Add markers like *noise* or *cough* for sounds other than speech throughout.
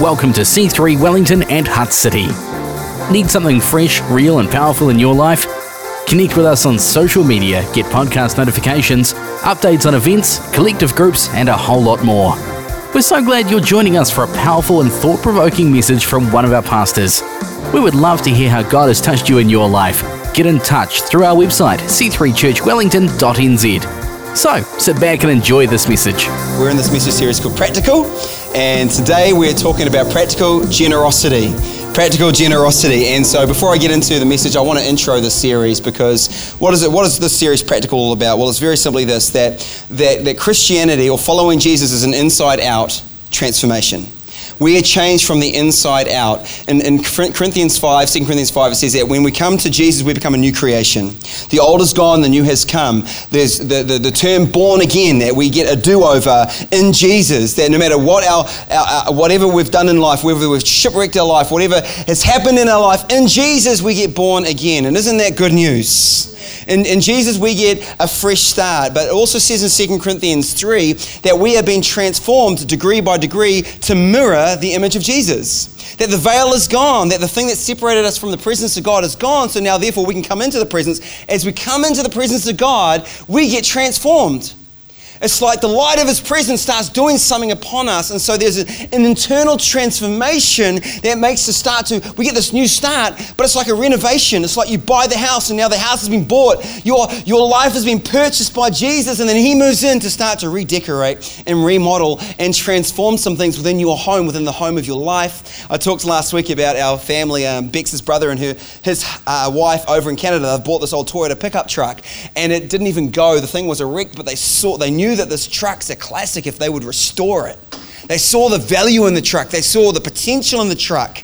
welcome to C3 Wellington and Hutt City. Need something fresh, real, and powerful in your life? Connect with us on social media, get podcast notifications, updates on events, collective groups, and a whole lot more. We're so glad you're joining us for a powerful and thought provoking message from one of our pastors. We would love to hear how God has touched you in your life. Get in touch through our website, c3churchwellington.nz. So, sit back and enjoy this message. We're in this message series called Practical, and today we're talking about practical generosity. Practical generosity. And so, before I get into the message, I want to intro the series because what is it? What is this series practical all about? Well, it's very simply this: that that, that Christianity or following Jesus is an inside-out transformation. We are changed from the inside out. In, in Corinthians 5, 2 Corinthians 5, it says that when we come to Jesus, we become a new creation. The old is gone, the new has come. There's the, the, the term born again, that we get a do over in Jesus, that no matter what our, our, our, whatever we've done in life, whether we've shipwrecked our life, whatever has happened in our life, in Jesus we get born again. And isn't that good news? In, in, Jesus, we get a fresh start. But it also says in 2 Corinthians 3 that we have been transformed degree by degree to mirror the image of Jesus. That the veil is gone, that the thing that separated us from the presence of God is gone. So now, therefore, we can come into the presence. As we come into the presence of God, we get transformed. It's like the light of his presence starts doing something upon us. And so there's an internal transformation that makes us start to, we get this new start, but it's like a renovation. It's like you buy the house and now the house has been bought. Your, your life has been purchased by Jesus and then he moves in to start to redecorate and remodel and transform some things within your home, within the home of your life. I talked last week about our family, um, Bex's brother and her, his uh, wife over in Canada. They've bought this old Toyota pickup truck and it didn't even go. The thing was a wreck, but they saw, they knew that this truck's a classic if they would restore it. They saw the value in the truck, they saw the potential in the truck.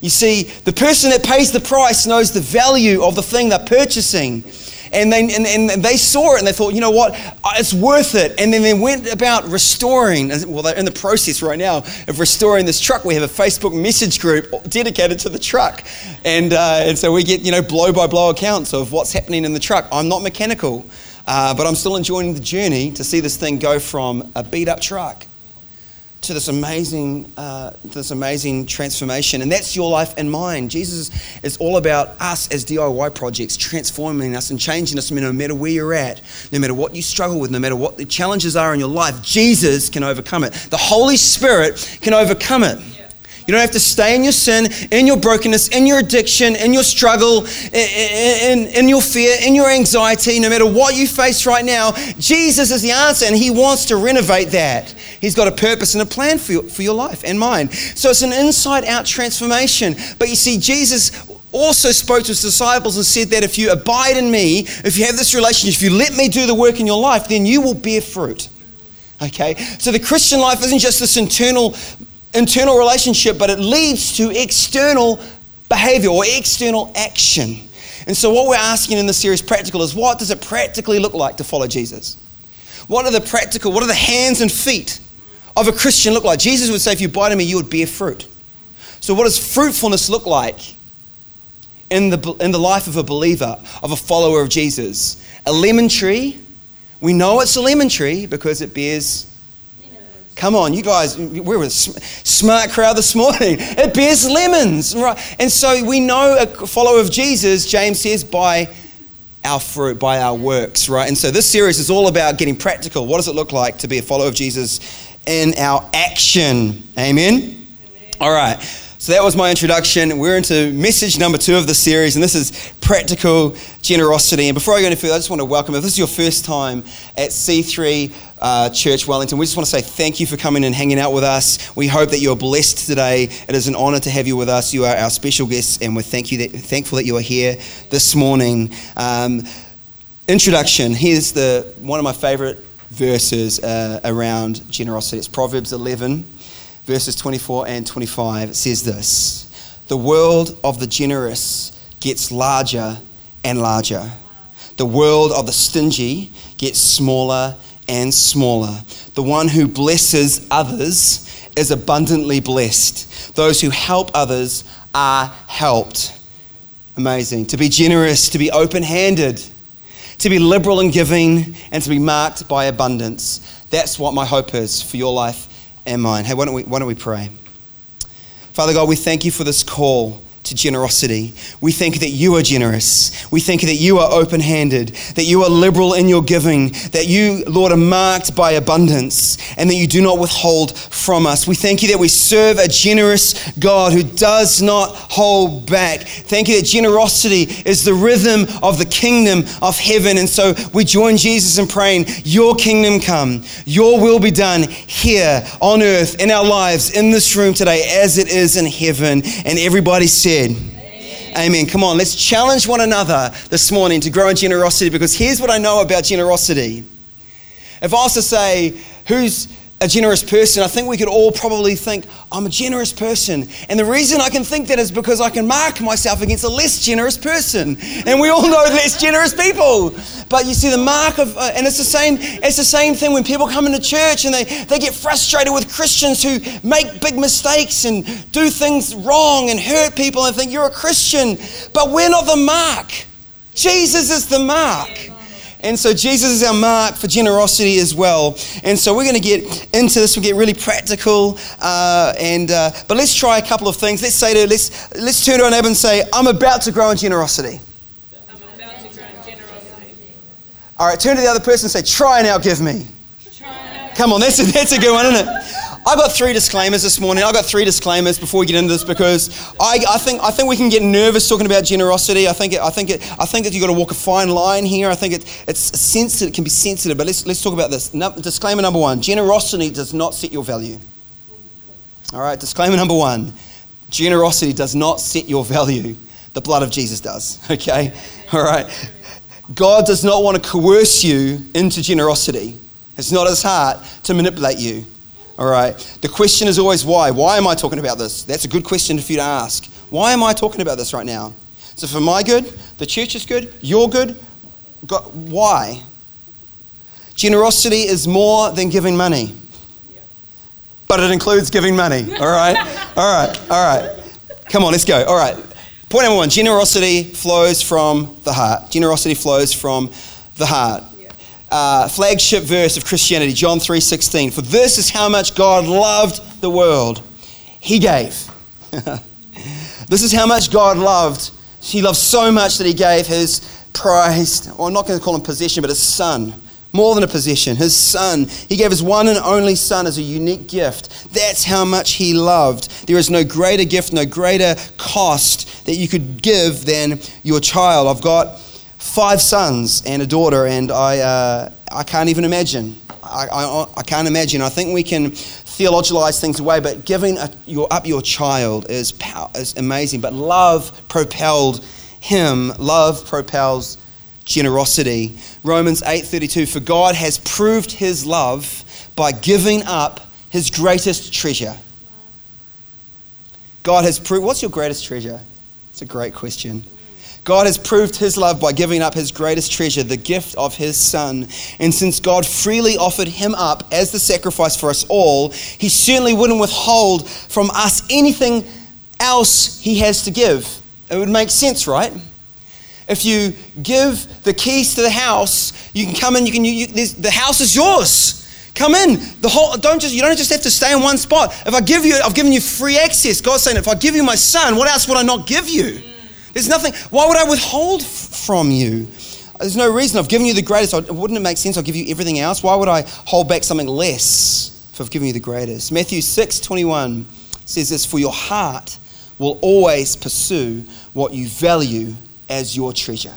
You see, the person that pays the price knows the value of the thing they're purchasing. And they, and, and they saw it and they thought, you know what, it's worth it. And then they went about restoring, well, they're in the process right now of restoring this truck. We have a Facebook message group dedicated to the truck. And, uh, and so we get, you know, blow by blow accounts of what's happening in the truck. I'm not mechanical. Uh, but I'm still enjoying the journey to see this thing go from a beat up truck to this amazing, uh, this amazing transformation. And that's your life and mine. Jesus is all about us as DIY projects, transforming us and changing us no matter where you're at, no matter what you struggle with, no matter what the challenges are in your life. Jesus can overcome it. The Holy Spirit can overcome it. You don't have to stay in your sin, in your brokenness, in your addiction, in your struggle, in, in, in, your fear, in your anxiety, no matter what you face right now. Jesus is the answer, and He wants to renovate that. He's got a purpose and a plan for your, for your life and mine. So it's an inside out transformation. But you see, Jesus also spoke to his disciples and said that if you abide in me, if you have this relationship, if you let me do the work in your life, then you will bear fruit. Okay? So the Christian life isn't just this internal internal relationship, but it leads to external behavior or external action. And so, what we're asking in this series, practical, is what does it practically look like to follow Jesus? What are the practical, what are the hands and feet of a Christian look like? Jesus would say, if you in me, you would bear fruit. So, what does fruitfulness look like in the, in the life of a believer, of a follower of Jesus? A lemon tree, we know it's a lemon tree because it bears Come on, you guys, we were a smart crowd this morning. *laughs* It bears lemons, right? And so we know a follower of Jesus, James says, by our fruit, by our works, right? And so this series is all about getting practical. What does it look like to be a follower of Jesus in our action? Amen? Amen. All right. So that was my introduction. We're into message number two of the series, and this is practical generosity. And before I go any further, I just want to welcome, if this is your first time at C3 uh, Church Wellington, we just want to say thank you for coming and hanging out with us. We hope that you're blessed today. It is an honor to have you with us. You are our special guests, and we're thank you that, thankful that you are here this morning. Um, introduction here's the, one of my favorite verses uh, around generosity. It's Proverbs 11 verses 24 and 25, says this The world of the generous gets larger and larger. The world of the stingy gets smaller and smaller. The one who blesses others is abundantly blessed. Those who help others are helped. Amazing. To be generous, to be open handed, to be liberal in giving, and to be marked by abundance. That's what my hope is for your life and mine. Hey, why don't we, why don't we pray? Father God, we thank you for this call to generosity. We think that you are generous. We think that you are open handed, that you are liberal in your giving, that you, Lord, are marked by abundance, and that you do not withhold from us. We thank you that we serve a generous God who does not hold back. Thank you that generosity is the rhythm of the kingdom of heaven. And so we join Jesus in praying, Your kingdom come, Your will be done here on earth, in our lives, in this room today, as it is in heaven. And everybody said, Amen. Amen. Come on, let's challenge one another this morning to grow in generosity because here's what I know about generosity. If I was to say, who's a generous person, I think we could all probably think, I'm a generous person. And the reason I can think that is because I can mark myself against a less generous person. And we all know *laughs* less generous people. But you see, the mark of, uh, and it's the same, it's the same thing when people come into church and they, they get frustrated with Christians who make big mistakes and do things wrong and hurt people and think you're a Christian. But we're not the mark. Jesus is the mark. And so Jesus is our mark for generosity as well. And so we're going to get into this. We'll get really practical. Uh, and uh, but let's try a couple of things. Let's say to let's let's turn to our neighbor and say, "I'm about to grow in generosity." I'm about to grow in generosity. All right, turn to the other person and say, "Try and outgive me." Come on, that's a, that's a good one, isn't it? I've got three disclaimers this morning. I've got three disclaimers before we get into this because I, I, think, I think we can get nervous talking about generosity. I think, it, I think, it, I think that you've got to walk a fine line here. I think it, it's sensitive, it can be sensitive, but let's, let's talk about this. No, disclaimer number one generosity does not set your value. All right, disclaimer number one generosity does not set your value. The blood of Jesus does, *laughs* okay? All right. God does not want to coerce you into generosity. It's not his heart to manipulate you. All right. The question is always why. Why am I talking about this? That's a good question for you to ask. Why am I talking about this right now? So, for my good, the church is good, you're good. God, why? Generosity is more than giving money, but it includes giving money. All right. *laughs* All right. All right. Come on, let's go. All right. Point number one generosity flows from the heart. Generosity flows from the heart uh, flagship verse of Christianity, John 3:16. For this is how much God loved the world. He gave. *laughs* this is how much God loved. He loved so much that he gave his prized, I'm not going to call him possession, but his son. More than a possession, his son. He gave his one and only son as a unique gift. That's how much he loved. There is no greater gift, no greater cost that you could give than your child. I've got five sons and a daughter, and I, uh, I can't even imagine. I, I, I, can't imagine. I think we can theologize things away, but giving a, your, up your child is, pow, is amazing. But love propelled him. Love propels generosity. Romans 8:32 for God has proved his love by giving up his greatest treasure. God has proved what's your greatest treasure? It's a great question. God has proved his love by giving up his greatest treasure, the gift of his son. And since God freely offered him up as the sacrifice for us all, he certainly wouldn't withhold from us anything else he has to give. It would make sense, right? If you give the keys to the house, you can come in, you can, you, you, the house is yours. Come in. The whole don't just you don't just have to stay in one spot. If I give you, I've given you free access. God's saying, if I give you my son, what else would I not give you? There's nothing. Why would I withhold f- from you? There's no reason. I've given you the greatest. Wouldn't it make sense? I'll give you everything else. Why would I hold back something less if I've given you the greatest? Matthew 6 21 says this For your heart will always pursue what you value as your treasure.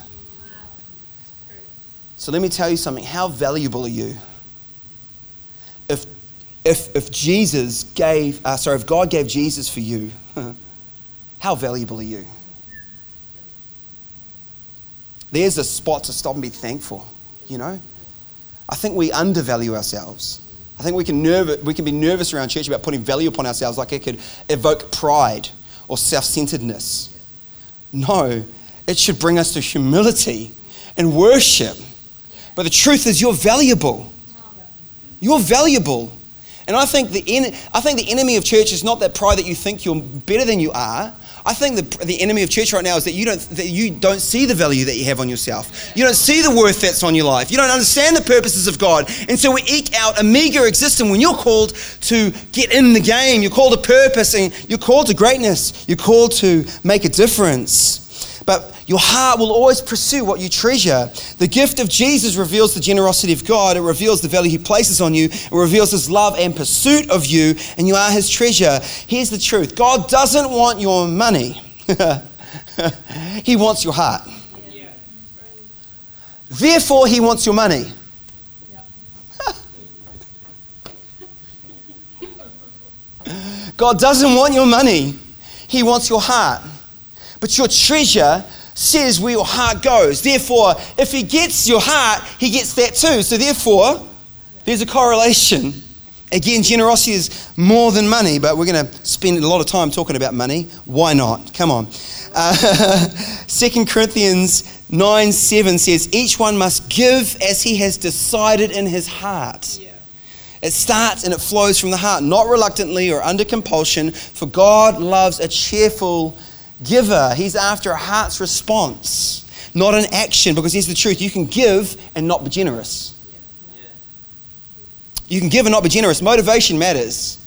So let me tell you something. How valuable are you? If, if, if Jesus gave, uh, sorry, if God gave Jesus for you, *laughs* how valuable are you? There's a spot to stop and be thankful, you know? I think we undervalue ourselves. I think we can, nerv- we can be nervous around church about putting value upon ourselves, like it could evoke pride or self centeredness. No, it should bring us to humility and worship. But the truth is, you're valuable. You're valuable. And I think, the en- I think the enemy of church is not that pride that you think you're better than you are. I think the, the enemy of church right now is that you, don't, that you don't see the value that you have on yourself. You don't see the worth that's on your life. You don't understand the purposes of God. And so we eke out a meager existence when you're called to get in the game. You're called to purpose and you're called to greatness. You're called to make a difference. Your heart will always pursue what you treasure. The gift of Jesus reveals the generosity of God. It reveals the value He places on you. It reveals His love and pursuit of you, and you are His treasure. Here's the truth God doesn't want your money, *laughs* He wants your heart. Therefore, He wants your money. *laughs* God doesn't want your money, He wants your heart. But your treasure says where your heart goes. Therefore, if he gets your heart, he gets that too. So, therefore, there's a correlation. Again, generosity is more than money, but we're going to spend a lot of time talking about money. Why not? Come on. Uh, *laughs* 2 Corinthians 9 7 says, Each one must give as he has decided in his heart. Yeah. It starts and it flows from the heart, not reluctantly or under compulsion, for God loves a cheerful giver. He's after a heart's response, not an action, because here's the truth you can give and not be generous. You can give and not be generous. Motivation matters.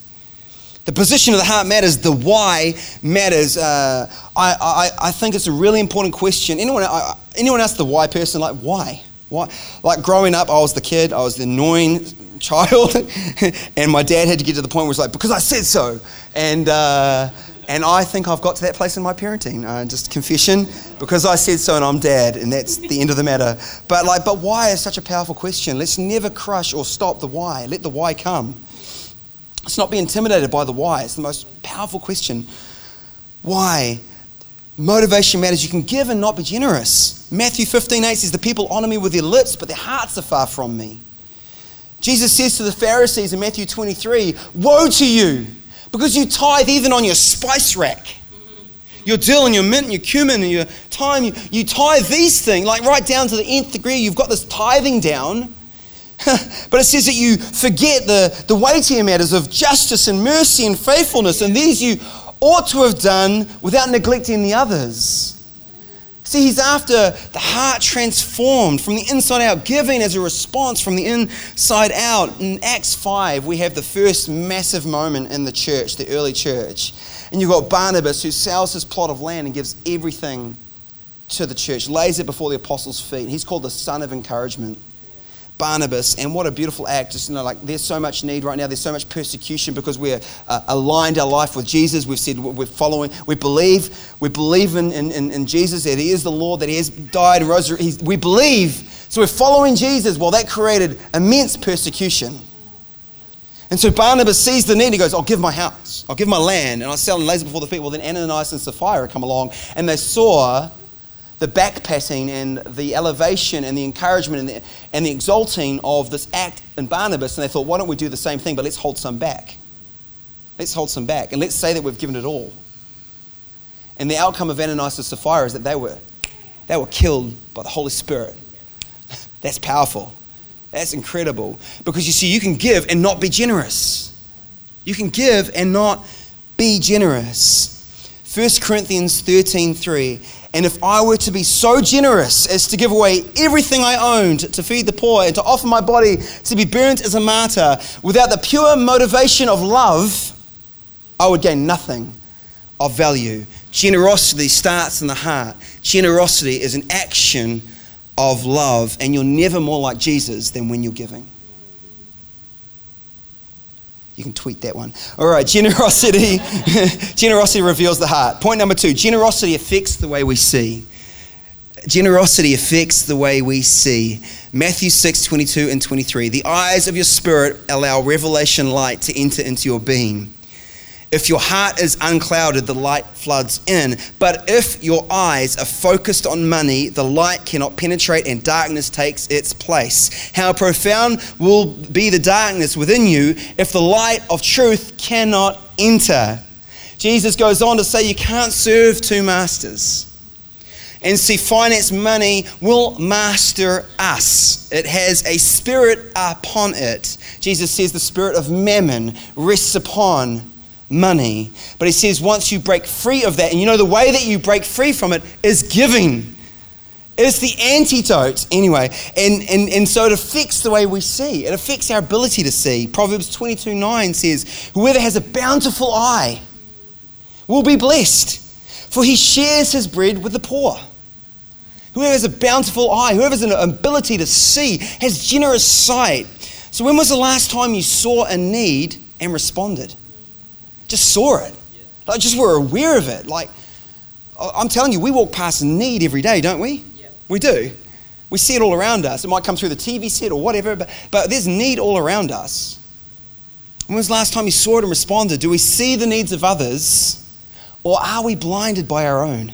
The position of the heart matters. The why matters. Uh, I, I, I think it's a really important question. Anyone, I, anyone ask the why person? Like, why? Why? Like, growing up, I was the kid, I was the annoying *laughs* child, *laughs* and my dad had to get to the point where it's like, because I said so. And, uh, and I think I've got to that place in my parenting. Uh, just confession, because I said so and I'm dad, and that's the end of the matter. But like, but why is such a powerful question? Let's never crush or stop the why. Let the why come. Let's not be intimidated by the why. It's the most powerful question. Why? Motivation matters. You can give and not be generous. Matthew 15, 8 says, The people honor me with their lips, but their hearts are far from me. Jesus says to the Pharisees in Matthew 23, Woe to you! Because you tithe even on your spice rack. Your dill and your mint and your cumin and your thyme, you, you tithe these things, like right down to the nth degree. You've got this tithing down. *laughs* but it says that you forget the, the weightier matters of justice and mercy and faithfulness, and these you ought to have done without neglecting the others. See, he's after the heart transformed from the inside out, giving as a response from the inside out. In Acts 5, we have the first massive moment in the church, the early church. And you've got Barnabas who sells his plot of land and gives everything to the church, lays it before the apostles' feet. He's called the son of encouragement. Barnabas, and what a beautiful act. Just, you know, like there's so much need right now. There's so much persecution because we're uh, aligned our life with Jesus. We've said we're following, we believe, we believe in, in, in Jesus that He is the Lord, that He has died rose. We believe. So we're following Jesus. Well, that created immense persecution. And so Barnabas sees the need. He goes, I'll give my house, I'll give my land, and I'll sell and lays it before the people. Then Ananias and Sapphira come along, and they saw the backpatting and the elevation and the encouragement and the, and the exalting of this act in Barnabas, and they thought, why don't we do the same thing, but let's hold some back. Let's hold some back, and let's say that we've given it all. And the outcome of Ananias and Sapphira is that they were, they were killed by the Holy Spirit. *laughs* That's powerful. That's incredible. Because you see, you can give and not be generous. You can give and not be generous. 1 Corinthians 13 3 and if I were to be so generous as to give away everything I owned to feed the poor and to offer my body to be burnt as a martyr without the pure motivation of love, I would gain nothing of value. Generosity starts in the heart. Generosity is an action of love, and you're never more like Jesus than when you're giving. You can tweet that one. All right, generosity. *laughs* generosity reveals the heart. Point number two generosity affects the way we see. Generosity affects the way we see. Matthew 6, 22 and 23. The eyes of your spirit allow revelation light to enter into your being. If your heart is unclouded, the light floods in. But if your eyes are focused on money, the light cannot penetrate and darkness takes its place. How profound will be the darkness within you if the light of truth cannot enter? Jesus goes on to say you can't serve two masters. And see, finance money will master us. It has a spirit upon it. Jesus says the spirit of mammon rests upon money. But he says once you break free of that, and you know the way that you break free from it is giving. It's the antidote, anyway. And, and, and so it affects the way we see. It affects our ability to see. Proverbs 22 9 says, Whoever has a bountiful eye will be blessed, for he shares his bread with the poor. Whoever has a bountiful eye, whoever has an ability to see, has generous sight. So, when was the last time you saw a need and responded? Just saw it. Like, just were aware of it. Like, I'm telling you, we walk past need every day, don't we? We do. We see it all around us. It might come through the TV set or whatever, but, but there's need all around us. When was the last time you saw it and responded? Do we see the needs of others or are we blinded by our own?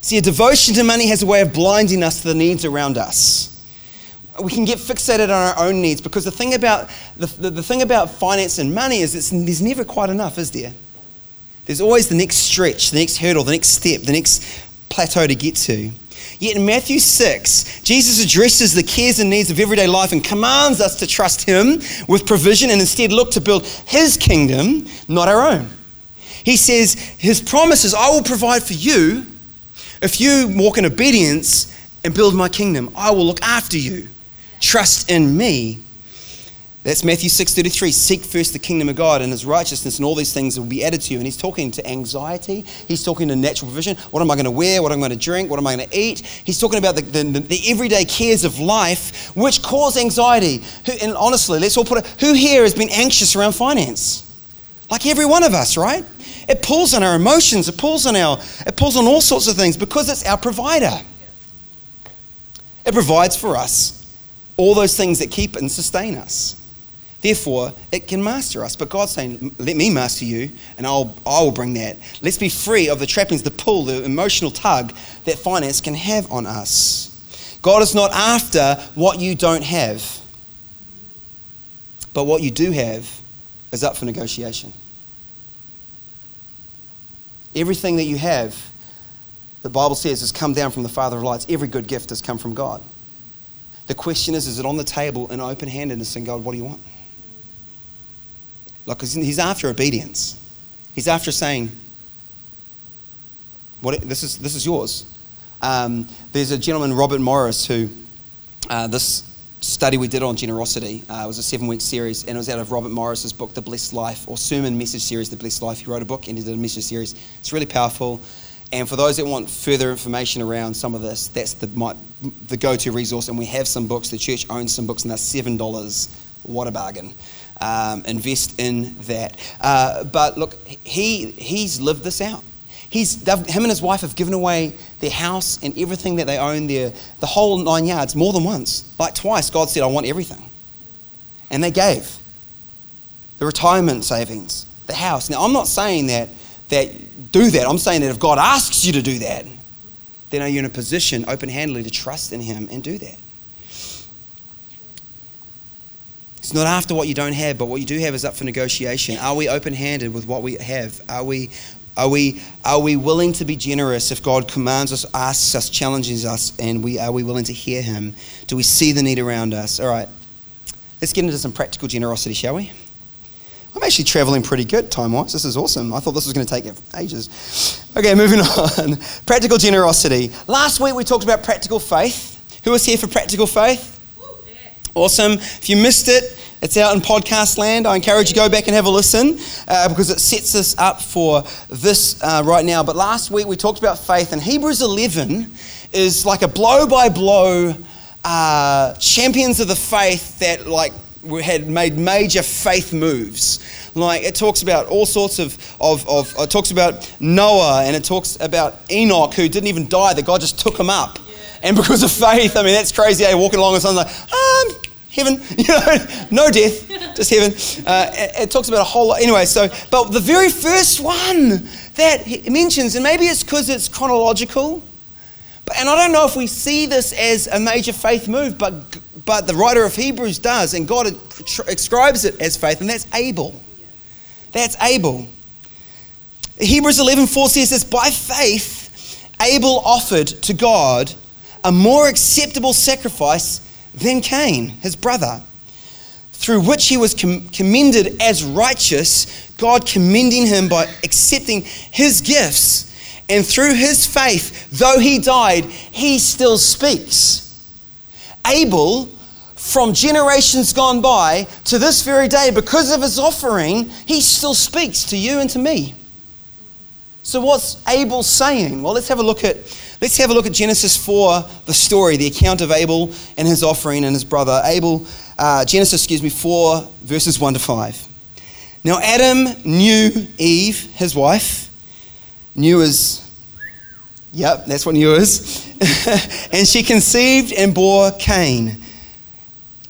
See, a devotion to money has a way of blinding us to the needs around us. We can get fixated on our own needs because the thing about, the, the, the thing about finance and money is it's, there's never quite enough, is there? There's always the next stretch, the next hurdle, the next step, the next plateau to get to. Yet in Matthew 6, Jesus addresses the cares and needs of everyday life and commands us to trust Him with provision and instead look to build His kingdom, not our own. He says, His promises, I will provide for you if you walk in obedience and build my kingdom. I will look after you. Trust in me. That's Matthew 6:33. Seek first the kingdom of God and his righteousness, and all these things will be added to you. And he's talking to anxiety. He's talking to natural provision. What am I going to wear? What am I going to drink? What am I going to eat? He's talking about the, the, the everyday cares of life which cause anxiety. Who, and honestly, let's all put it, who here has been anxious around finance? Like every one of us, right? It pulls on our emotions, it pulls on our, it pulls on all sorts of things because it's our provider. It provides for us all those things that keep and sustain us. Therefore, it can master us. But God's saying, let me master you, and I'll, I will bring that. Let's be free of the trappings, the pull, the emotional tug that finance can have on us. God is not after what you don't have, but what you do have is up for negotiation. Everything that you have, the Bible says, has come down from the Father of lights. Every good gift has come from God. The question is, is it on the table in open handedness and God, what do you want? Like, he's after obedience. He's after saying, what, this, is, this is yours. Um, there's a gentleman, Robert Morris, who uh, this study we did on generosity uh, was a seven week series, and it was out of Robert Morris's book, The Blessed Life, or sermon message series, The Blessed Life. He wrote a book and he did a message series. It's really powerful. And for those that want further information around some of this, that's the, my, the go to resource. And we have some books. The church owns some books, and they're $7. What a bargain um, invest in that. Uh, but look, he, he's lived this out. He's, him and his wife have given away their house and everything that they own there, the whole nine yards, more than once. Like twice, God said, I want everything. And they gave the retirement savings, the house. Now, I'm not saying that, that do that. I'm saying that if God asks you to do that, then are you in a position open handedly to trust in Him and do that? It's not after what you don't have, but what you do have is up for negotiation. Are we open handed with what we have? Are we, are, we, are we willing to be generous if God commands us, asks us, challenges us, and we, are we willing to hear Him? Do we see the need around us? All right, let's get into some practical generosity, shall we? I'm actually traveling pretty good time wise. This is awesome. I thought this was going to take ages. Okay, moving *laughs* on. practical generosity. Last week we talked about practical faith. Who was here for practical faith? Awesome. If you missed it, it's out in podcast land. I encourage you to go back and have a listen uh, because it sets us up for this uh, right now. But last week we talked about faith, and Hebrews 11 is like a blow by blow champions of the faith that like had made major faith moves. Like it talks about all sorts of, of, of it talks about Noah and it talks about Enoch who didn't even die, that God just took him up. And because of faith, I mean, that's crazy. Eh? Walking along and someone's like, um, heaven, *laughs* you know, no death, just heaven. Uh, it, it, talks about a whole lot. Anyway, so, but the very first one that he mentions, and maybe it's because it's chronological, but, and I don't know if we see this as a major faith move, but, but the writer of Hebrews does, and God ascribes it as faith, and that's Abel. That's Abel. Hebrews 11:4 says this, by faith, Abel offered to God a more acceptable sacrifice than Cain, his brother. through which he was com- commended as righteous, God commending him by accepting his gifts. And through his faith, though he died, he still speaks. Abel, from generations gone by to this very day, because of his offering, he still speaks to you and to me. So what's Abel saying? Well, let's have a look at let's have a look at Genesis 4, the story, the account of Abel and his offering and his brother. Abel, uh, Genesis, excuse me, 4, verses 1 to 5. Now Adam knew Eve, his wife, knew as Yep, that's what knew is. *laughs* and she conceived and bore Cain,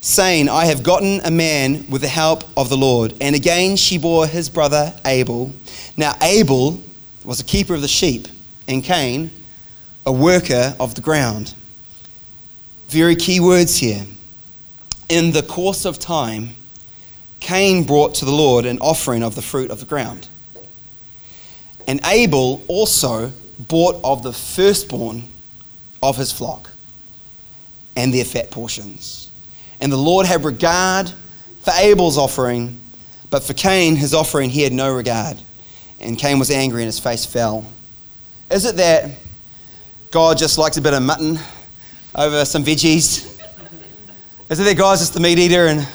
saying, I have gotten a man with the help of the Lord. And again she bore his brother Abel. Now Abel was a keeper of the sheep, and Cain, a worker of the ground. Very key words here. In the course of time, Cain brought to the Lord an offering of the fruit of the ground. And Abel also bought of the firstborn of his flock and their fat portions. And the Lord had regard for Abel's offering, but for Cain, his offering, he had no regard. And Cain was angry and his face fell. Is it that God just likes a bit of mutton over some veggies? Is it that God's just the meat eater? And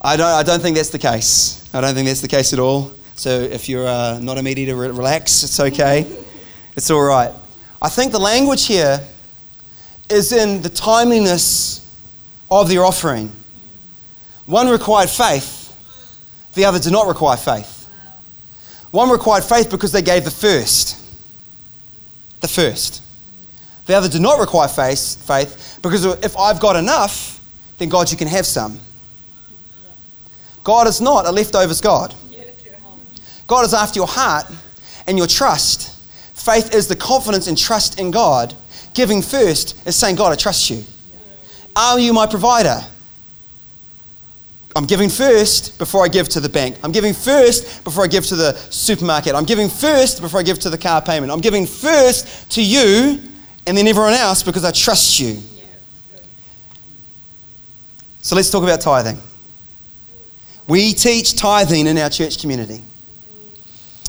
I don't, I don't think that's the case. I don't think that's the case at all. So if you're uh, not a meat eater, relax. It's okay. It's all right. I think the language here is in the timeliness of their offering. One required faith, the other did not require faith. One required faith because they gave the first. The first. The other did not require faith, faith because if I've got enough, then God, you can have some. God is not a leftovers God. God is after your heart and your trust. Faith is the confidence and trust in God. Giving first is saying, God, I trust you. Are you my provider? I'm giving first before I give to the bank. I'm giving first before I give to the supermarket. I'm giving first before I give to the car payment. I'm giving first to you and then everyone else because I trust you. So let's talk about tithing. We teach tithing in our church community.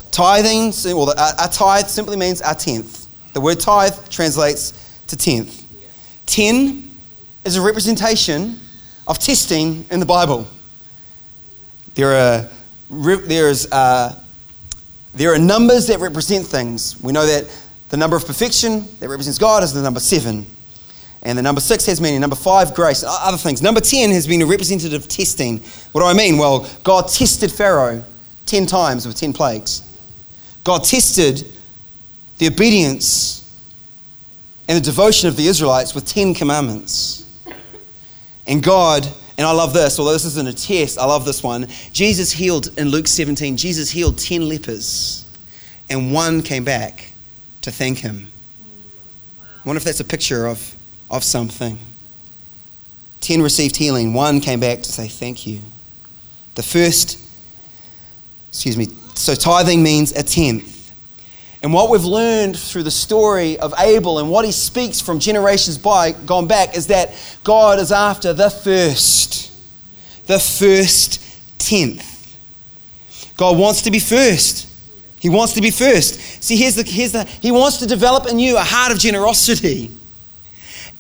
Tithing, well, a, tithe simply means our tenth. The word tithe translates to tenth. Ten is a representation of testing in the Bible. There are, there's, uh, there are numbers that represent things. We know that the number of perfection that represents God is the number seven. And the number six has meaning. Number five, grace. Other things. Number 10 has been a representative of testing. What do I mean? Well, God tested Pharaoh 10 times with 10 plagues. God tested the obedience and the devotion of the Israelites with 10 commandments. And God, and I love this, although this isn't a test, I love this one. Jesus healed in Luke 17, Jesus healed 10 lepers, and one came back to thank him. I wonder if that's a picture of, of something. 10 received healing, one came back to say thank you. The first, excuse me, so tithing means a tenth. And what we've learned through the story of Abel and what he speaks from generations by gone back is that God is after the first, the first tenth. God wants to be first. He wants to be first. See, here's the, here's the, he wants to develop in you a heart of generosity.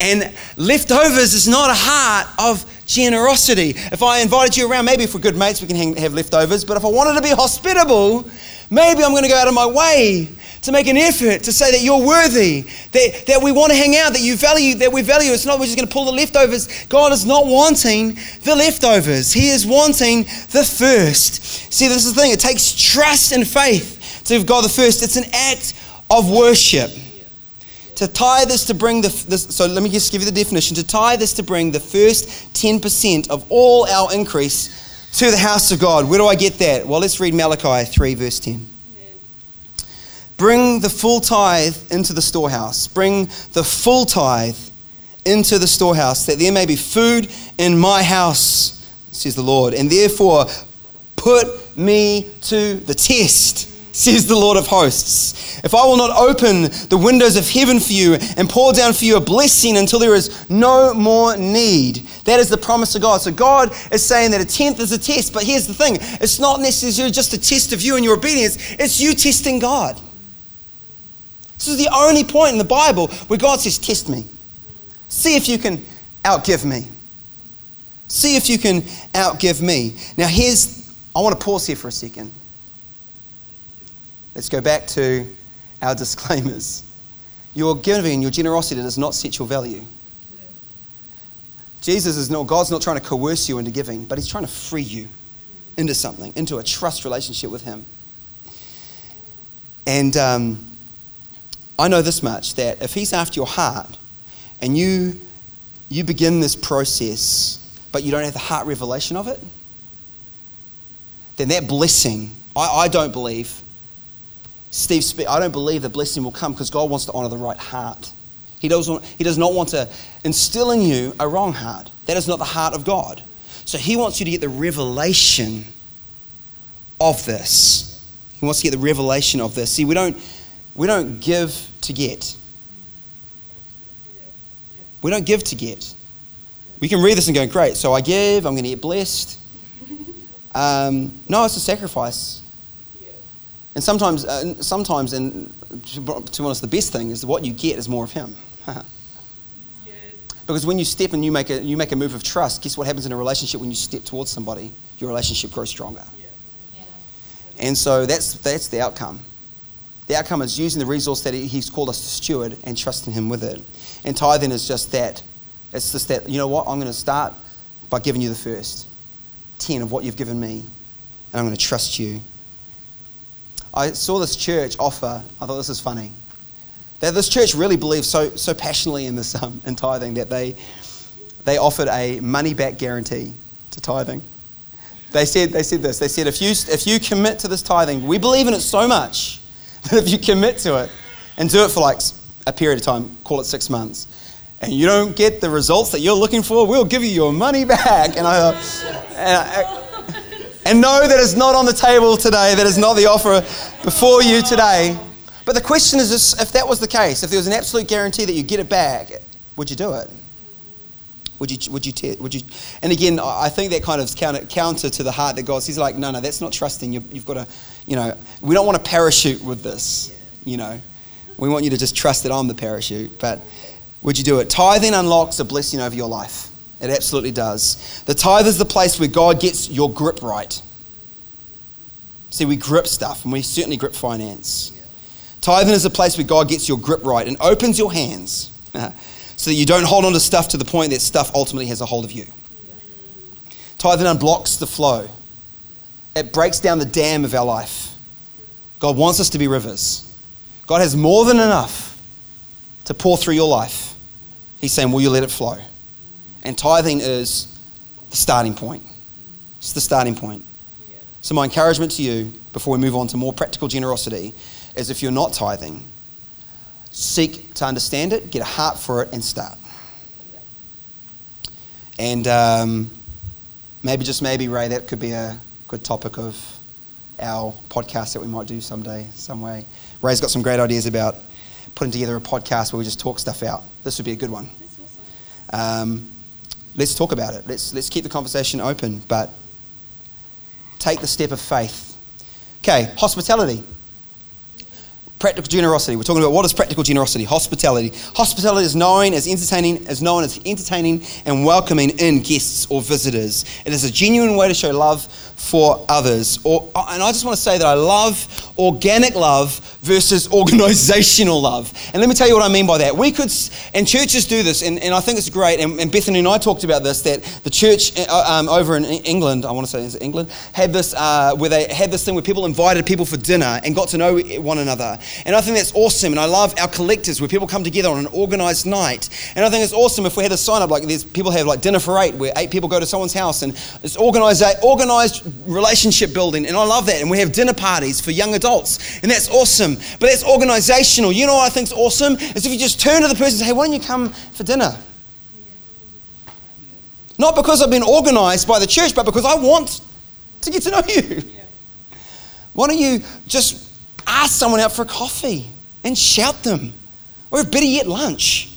And leftovers is not a heart of generosity. If I invited you around, maybe if we're good mates, we can hang, have leftovers. But if I wanted to be hospitable, maybe I'm going to go out of my way to make an effort to say that you're worthy, that, that we want to hang out, that you value, that we value. It's not we're just going to pull the leftovers. God is not wanting the leftovers. He is wanting the first. See, this is the thing. It takes trust and faith to give God the first. It's an act of worship. To tithe this to bring the, this, so let me just give you the definition. To tithe this to bring the first 10% of all our increase to the house of God. Where do I get that? Well, let's read Malachi 3, verse 10. Bring the full tithe into the storehouse. Bring the full tithe into the storehouse, that there may be food in my house, says the Lord. And therefore, put me to the test says the Lord of hosts. If I will not open the windows of heaven for you and pour down for you a blessing until there is no more need. That is the promise of God. So God is saying that a tenth is a test, but here's the thing it's not necessarily just a test of you and your obedience, it's you testing God. This is the only point in the Bible where God says, Test me. See if you can outgive me. See if you can outgive me. Now, here's, I want to pause here for a second. Let's go back to our *laughs* disclaimers. Your giving, your generosity does not set your value. Jesus is not, God's not trying to coerce you into giving, but He's trying to free you into something, into a trust relationship with Him. And um, I know this much that if He's after your heart and you, you begin this process, but you don't have the heart revelation of it, then that blessing, I, I don't believe, Steve, I don't believe the blessing will come because God wants to honor the right heart. He, doesn't, he does not want to instill in you a wrong heart. That is not the heart of God. So He wants you to get the revelation of this. He wants to get the revelation of this. See, we don't, we don't give to get. We don't give to get. We can read this and go, great, so I give, I'm going to get blessed. Um, no, it's a sacrifice. And sometimes, uh, sometimes, and to be honest, the best thing is what you get is more of Him. because when you step and you make, a, you make a move of trust, guess what happens in a relationship when you step towards somebody? Your relationship grows stronger. And so that's, that's the outcome. The outcome is using the resource that He's called us to steward and trusting Him with it. And tithing is just that. It's just that, you know what, I'm going to start by giving you the first 10 of what you've given me, and I'm going to trust you. I saw this church offer, I thought this is funny, that this church really believes so, so passionately in this um, in tithing that they, they offered a money back guarantee to tithing. They said, they said this they said, if you, if you commit to this tithing, we believe in it so much *laughs* that if you commit to it and do it for like a period of time, call it six months, and you don't get the results that you're looking for, we'll give you your money back. And I, and, I, and no, that is not on the table today. That is not the offer before you today. But the question is this, if that was the case, if there was an absolute guarantee that you get it back, would you do it? Would you, would you, te- would you? And again, I think that kind of counter, counter to the heart that God says, like, no, no, that's not trusting. You, you've got to, you know, we don't want to parachute with this, you know. We want you to just trust that I'm the parachute. But would you do it? Tithing unlocks a blessing over your life. It absolutely does. The tithe is the place where God gets your grip right. See, we grip stuff, and we certainly grip finance. Tithing is a place where God gets your grip right and opens your hands *laughs* so that you don't hold on to stuff to the point that stuff ultimately has a hold of you. Tithing unblocks the flow, it breaks down the dam of our life. God wants us to be rivers. God has more than enough to pour through your life. He's saying, Will you let it flow? And tithing is the starting point. It's the starting point. So, my encouragement to you before we move on to more practical generosity is if you're not tithing, seek to understand it, get a heart for it, and start. And um, maybe, just maybe, Ray, that could be a good topic of our podcast that we might do someday, some way. Ray's got some great ideas about putting together a podcast where we just talk stuff out. This would be a good one. Um, let's talk about it. Let's, let's keep the conversation open, but take the step of faith. Okay, hospitality. Practical generosity. We're talking about what is practical generosity? Hospitality. Hospitality is known as entertaining, as known as entertaining and welcoming in guests or visitors. It is a genuine way to show love for others. Or, and I just want to say that I love organic love versus organizational love. And let me tell you what I mean by that. We could, and churches do this, and, and I think it's great. And, and Bethany and I talked about this that the church uh, um, over in England, I want to say is England, had this uh, where they had this thing where people invited people for dinner and got to know one another. And I think that's awesome. And I love our collectives where people come together on an organized night. And I think it's awesome if we had a sign up like there's people have like dinner for eight, where eight people go to someone's house and it's organized, organized relationship building. And I love that. And we have dinner parties for young adults. And that's awesome. But that's organizational. You know what I think's awesome? Is if you just turn to the person and say, hey, why don't you come for dinner? Not because I've been organized by the church, but because I want to get to know you. Why don't you just ask someone out for a coffee and shout them. Or better yet, lunch.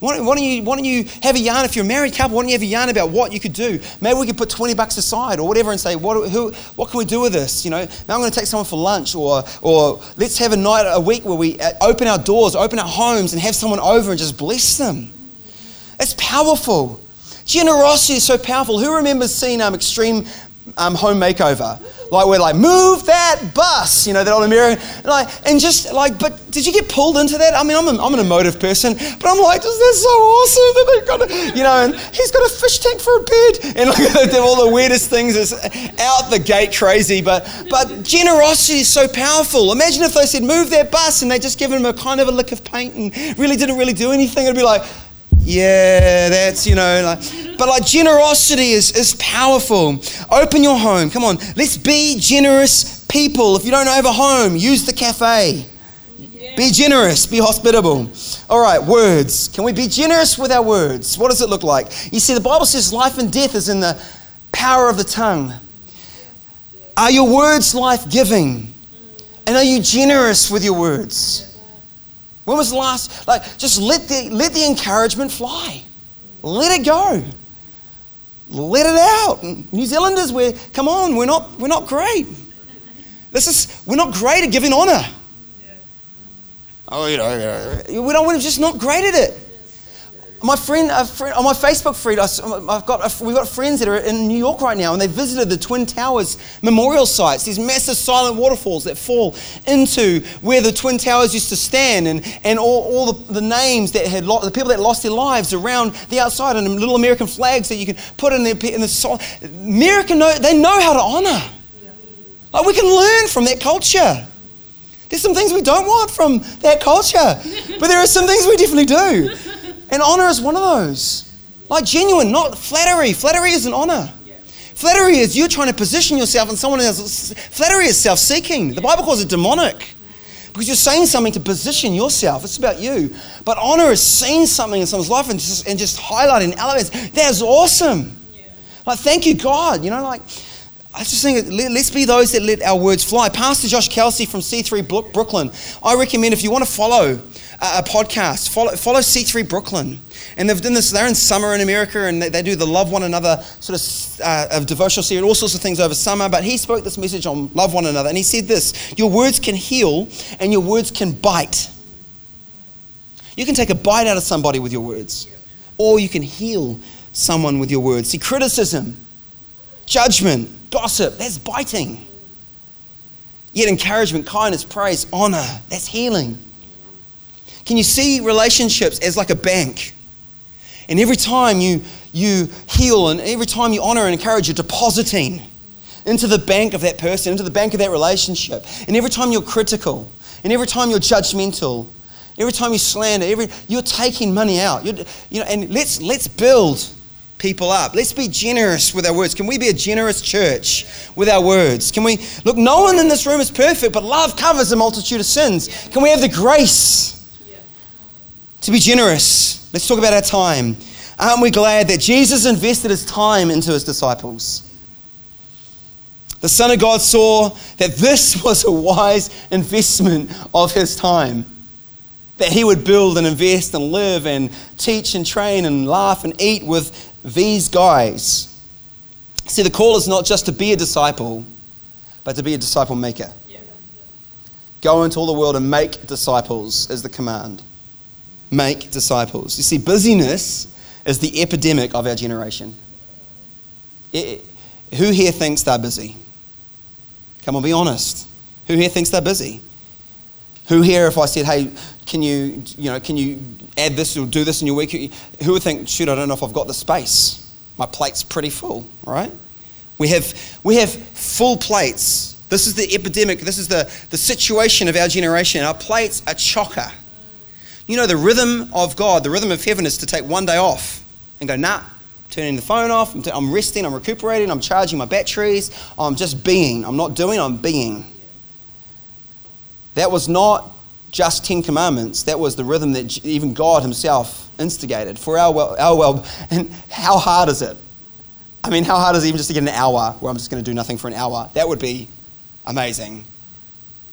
Why don't, why, don't you, why don't you have a yarn if you're a married couple? Why don't you have a yarn about what you could do? Maybe we could put 20 bucks aside or whatever and say, what, who, what can we do with this? You know, maybe I'm going to take someone for lunch or, or let's have a night a week where we uh, open our doors, open our homes and have someone over and just bless them. It's powerful. Generosity is so powerful. Who remembers seeing um, Extreme um, Home Makeover? Like we're like, move that bus, you know, that old American, like, and just like, but did you get pulled into that? I mean, I'm, a, I'm an emotive person, but I'm like, this is so awesome that they've got, a, you know, and he's got a fish tank for a bed, and like *laughs* all the weirdest things is out the gate crazy, but but generosity is so powerful. Imagine if they said, move that bus, and they just given him a kind of a lick of paint and really didn't really do anything. It'd be like, yeah, that's, you know, like, but like generosity is, is powerful. Open your home. Come on, let's be generous people. If you don't have a home, use the cafe. Be generous, be hospitable. All right, words. Can we be generous with our words? What does it look like? You see, the Bible says life and death is in the power of the tongue. Are your words life giving? And are you generous with your words? When was the last? Like, just let the, let the encouragement fly. Let it go. Let it out. New Zealanders, we're, come on, we're not, we're not great. This is, we're not great at giving honour. Oh, you know, we don't, we're just not great at it. My friend, friend, on my Facebook feed, I've got, we've got friends that are in New York right now, and they visited the Twin Towers memorial sites, these massive silent waterfalls that fall into where the Twin Towers used to stand, and, and all, all the, the names that had, the people that lost their lives around the outside, and little American flags that you can put in, their, in the American, know, they know how to honor. Like we can learn from that culture. There's some things we don't want from that culture, but there are some things we definitely do. And honor is one of those. Like genuine, not flattery. Flattery isn't honor. Flattery is you trying to position yourself in someone else. Flattery is self seeking. The Bible calls it demonic because you're saying something to position yourself. It's about you. But honor is saying something in someone's life and just, and just highlighting elements. That's awesome. Like, thank you, God. You know, like, I just think let's be those that let our words fly. Pastor Josh Kelsey from C3 Brooklyn, I recommend if you want to follow a podcast. Follow, follow C3 Brooklyn. And they've done this, they're in summer in America and they, they do the Love One Another sort of, uh, of devotional series, all sorts of things over summer. But he spoke this message on love one another. And he said this Your words can heal and your words can bite. You can take a bite out of somebody with your words, or you can heal someone with your words. See, criticism, judgment, gossip, that's biting. Yet encouragement, kindness, praise, honor, that's healing. Can you see relationships as like a bank? And every time you, you heal and every time you honor and encourage, you're depositing into the bank of that person, into the bank of that relationship. And every time you're critical, and every time you're judgmental, every time you slander, every, you're taking money out. You're, you know, and let's, let's build people up. Let's be generous with our words. Can we be a generous church with our words? Can we look? No one in this room is perfect, but love covers a multitude of sins. Can we have the grace to be generous. Let's talk about our time. Aren't we glad that Jesus invested his time into his disciples? The Son of God saw that this *laughs* was a wise investment of his time. That he would build and invest and live and teach and train and laugh and eat with these guys. See, the call is not just to be a disciple, but to be a disciple maker. Go into all the world and make disciples is the command make disciples. You see, busyness is the epidemic of our generation. It, who here thinks they're busy? Come on, be honest. Who here thinks they're busy? Who here, if I said, hey, can you, you know, can you add this or do this in your week? Who would think, shoot, I don't know if I've got the space. My plate's pretty full, right? We have, we have full plates. This is the epidemic. This is the, the situation of our generation. Our plates are chocker. You know, the rhythm of God, the rhythm of heaven is to take one day off and go, nah, turning the phone off. I'm, t- I'm resting, I'm recuperating, I'm charging my batteries. I'm just being. I'm not doing, I'm being. That was not just Ten Commandments. That was the rhythm that even God Himself instigated for our well. Our well *laughs* and how hard is it? I mean, how hard is it even just to get an hour where I'm just going to do nothing for an hour? That would be amazing.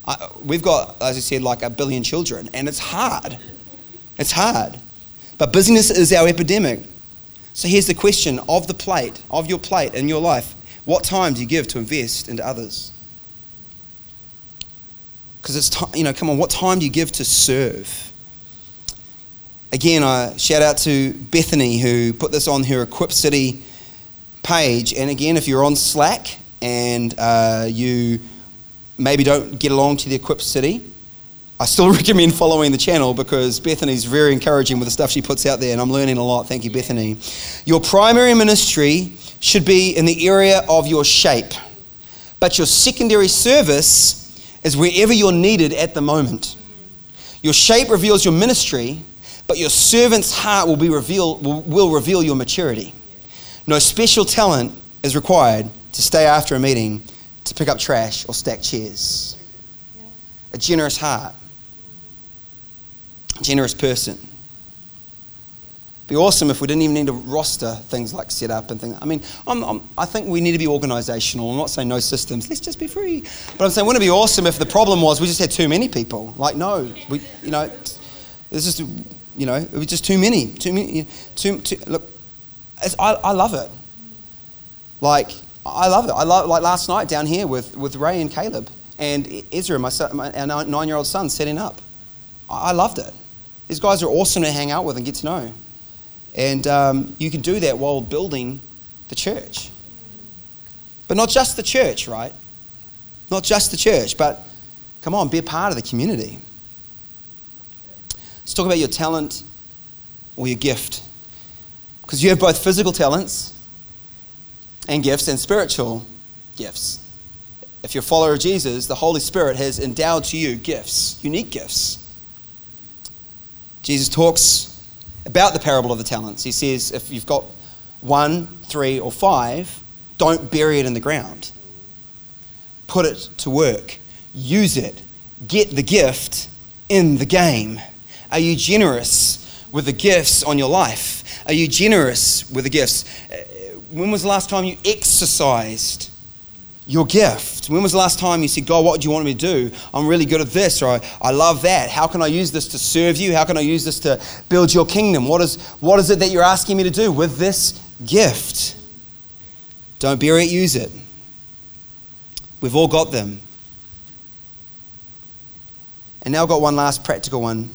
I, we've got, as I said, like a billion children, and it's hard. It's hard. But busyness is our epidemic. So here's the question of the plate, of your plate in your life. What time do you give to invest into others? Because it's time, you know, come on, what time do you give to serve? Again, I shout out to Bethany who put this on her Equip City page. And again, if you're on Slack and uh, you maybe don't get along to the Equip City, I still *laughs* recommend following the channel because Bethany's very encouraging with the stuff she puts out there, and I'm learning a lot. Thank you, Bethany. Your primary ministry should be in the area of your shape, but your secondary service is wherever you're needed at the moment. Your shape reveals your ministry, but your servant's heart will, be reveal, will, will reveal your maturity. No special talent is required to stay after a meeting to pick up trash or stack chairs. A generous heart, generous person. Be awesome if we didn't even need to roster things like set up and things. I mean, I'm, I'm, i think we need to be organisational. I'm not saying no systems. Let's just be free. But I'm saying, wouldn't it be awesome if the problem was we just had too many people? Like, no, we, you know, it's just, you know, it was just too many. Too many. Too, too, look, I, I love it. Like, I love it. I love like last night down here with, with Ray and Caleb and Ezra, my, son, my our nine-year-old son, setting up. I loved it. These guys are awesome to hang out with and get to know. And um, you can do that while building the church. But not just the church, right? Not just the church, but come on, be a part of the community. Let's talk about your talent or your gift. Because you have both physical talents and gifts and spiritual gifts. If you're a follower of Jesus, the Holy Spirit has endowed to you gifts, unique gifts. Jesus talks about the parable of the talents. He says, if you've got one, three, or five, don't bury it in the ground. Put it to work. Use it. Get the gift in the game. Are you generous with the gifts on your life? Are you generous with the gifts? Uh, when was the last time you exercised your gift? When was the last time you said, God, what do you want me to do? I'm really good at this, or I, love that. How can I use this to serve you? How can I use this to build your kingdom? What is, what is it that you're asking me to do with this gift? Don't bury it, use it. We've all got them. And now I've got one last practical one,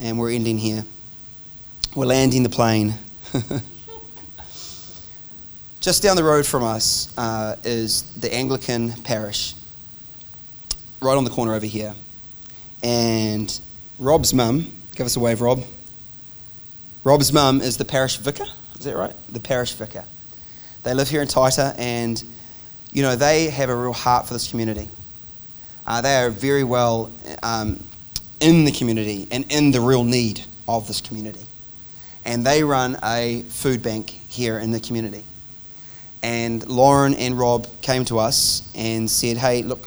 and we're ending here. We're landing the plane. *laughs* Just down the road from us uh, is the Anglican parish, right on the corner over here. And Rob's mum, give us a wave, Rob. Rob's mum is the parish vicar, is that right? The parish vicar. They live here in Taita, and you know they have a real heart for this community. Uh, they are very well um, in the community and in the real need of this community. And they run a food bank here in the community. And Lauren and Rob came to us and said, hey, look,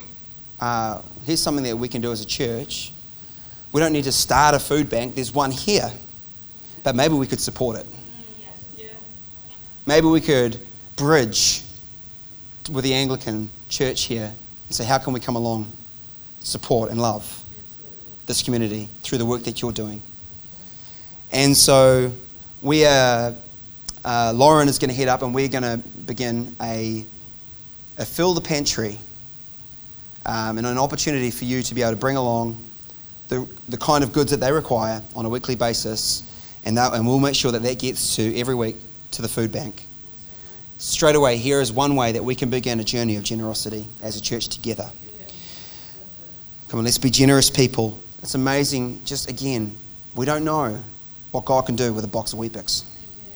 uh, here's something that we can do as a church. We don't need to start a food bank, there's one here, but maybe we could support it. Maybe we could bridge with the Anglican church here and say, how can we come along, support, and love this community through the work that you're doing? And so we are uh, Lauren is going to head up and we're going to begin a, a fill the pantry um, and an opportunity for you to be able to bring along the, the kind of goods that they require on a weekly basis and, that, and we'll make sure that that gets to every week to the food bank. Straight away, here is one way that we can begin a journey of generosity as a church together. Come on, let's be generous people. It's amazing, just again, we don't know what God can do with a box of Weet-Bix.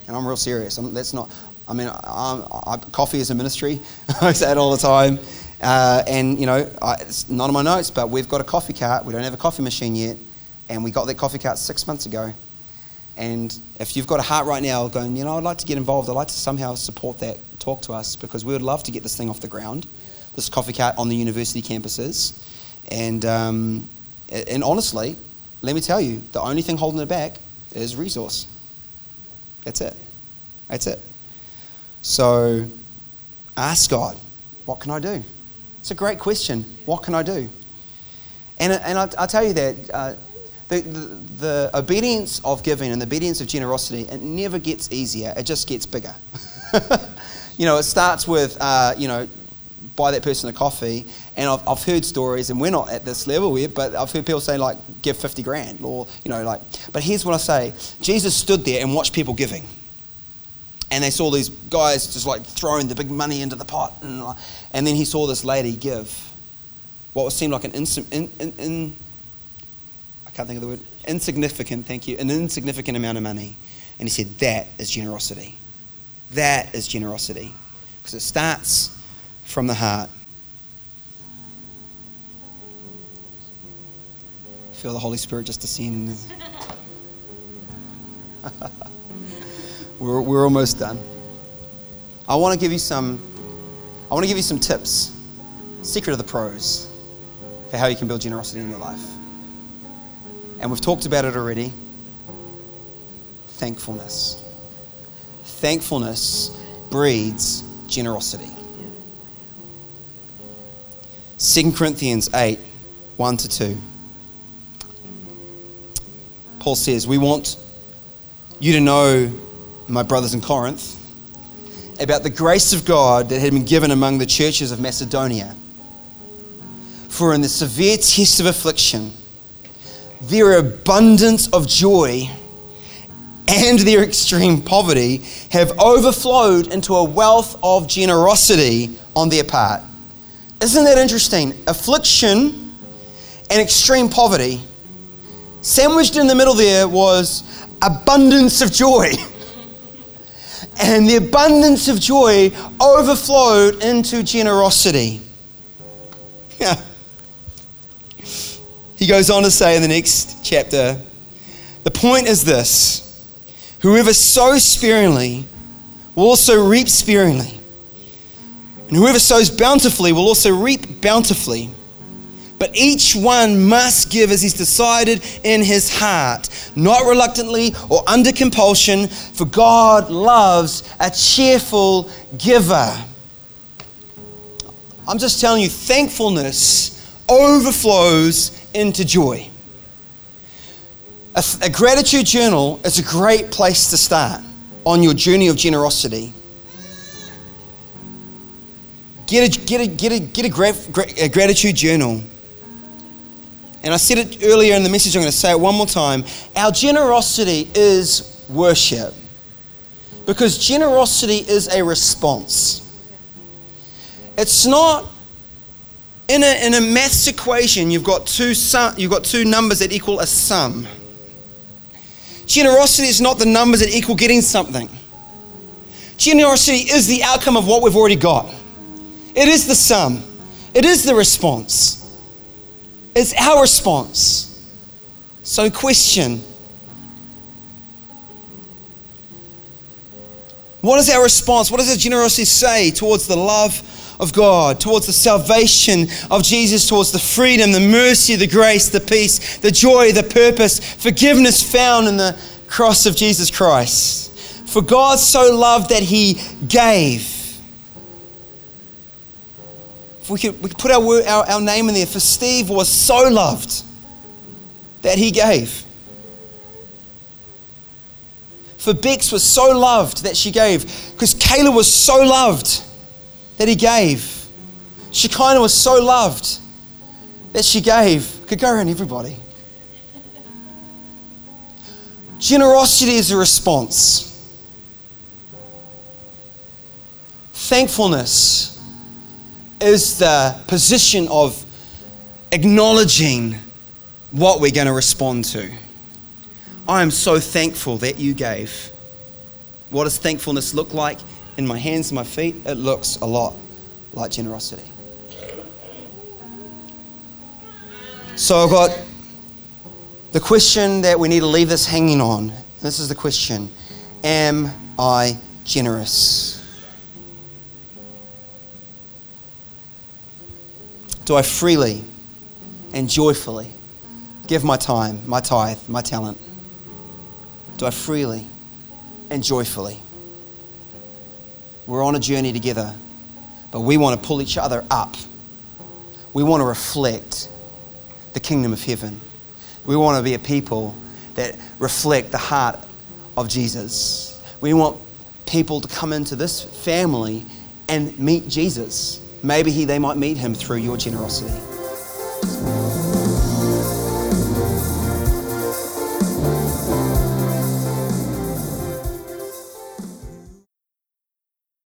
And I'm real serious. I'm, that's not, I mean, I'm, I, coffee is a ministry. *laughs* I say it all the time. Uh, and, you know, I, it's not on my notes, but we've got a coffee cart. We don't have a coffee machine yet. And we got that coffee cart six months ago. And if you've got a heart right now going, you know, I'd like to get involved, I'd like to somehow support that, talk to us because we would love to get this thing off the ground, this coffee cart on the university campuses. And, um, and honestly, let me tell you, the only thing holding it back is resource. That's it. That's it. So ask God, what can I do? It's a great question. What can I do? And, and I'll, I'll tell you that uh, the, the, the obedience of giving and the obedience of generosity, it never gets easier, it just gets bigger. *laughs* you know, it starts with, uh, you know, buy that person a coffee. And I've, I've heard stories, and we're not at this level yet, but I've heard people say, like, give 50 grand, or, you know, like, but here's what I say Jesus stood there and watched people giving. And they saw these guys just like throwing the big money into the pot. And, uh, and then he saw this lady give what seemed like an in, in, in, I can't think of the word, insignificant, thank you, an insignificant amount of money. And he said, that is generosity. That is generosity. Because it starts from the heart. Feel the Holy Spirit just descend. *laughs* we're, we're almost done. I want to give you some. I want to give you some tips. Secret of the pros for how you can build generosity in your life. And we've talked about it already. Thankfulness. Thankfulness breeds generosity. 2 Corinthians 8 1 to 2. Paul says, We want you to know, my brothers in Corinth, about the grace of God that had been given among the churches of Macedonia. For in the severe test of affliction, their abundance of joy and their extreme poverty have overflowed into a wealth of generosity on their part. Isn't that interesting? Affliction and extreme poverty. Sandwiched in the middle there was abundance of joy. *laughs* and the abundance of joy overflowed into generosity. Yeah. *laughs* He goes on to say in the next chapter the point is this whoever sows sparingly will also reap sparingly. And whoever sows bountifully will also reap bountifully. But each one must give as he's decided in his heart, not reluctantly or under compulsion, for God loves a cheerful giver. I'm just telling you, thankfulness overflows into joy. A, a gratitude journal is a great place to start on your journey of generosity. Get a, get a, get a, get a, a gratitude journal. And I said it earlier in the message, I'm going to say it one more time. Our generosity is worship. Because generosity is a response. It's not in a, in a maths equation, you've got, two sum, you've got two numbers that equal a sum. Generosity is not the numbers that equal getting something. Generosity is the outcome of what we've already got. It is the sum, it is the response. It's our response. So, question What is our response? What does our generosity say towards the love of God, towards the salvation of Jesus, towards the freedom, the mercy, the grace, the peace, the joy, the purpose, forgiveness found in the cross of Jesus Christ? For God so loved that he gave. If we could, we could put our, word, our, our name in there, for Steve was so loved that he gave. For Bex was so loved that she gave. Because Kayla was so loved that he gave. Shekinah was so loved that she gave. Could go around everybody. Generosity is a response. Thankfulness is the position of acknowledging what we're going to respond to. I am so thankful that you gave. What does thankfulness look like in my hands and my feet? It looks a lot like generosity. So I've got the question that we need to leave this hanging on. This is the question Am I generous? Do I freely and joyfully give my time, my tithe, my talent? Do I freely and joyfully? We're on a journey together, but we want to pull each other up. We want to reflect the kingdom of heaven. We want to be a people that reflect the heart of Jesus. We want people to come into this family and meet Jesus. Maybe he, they might meet him through your generosity.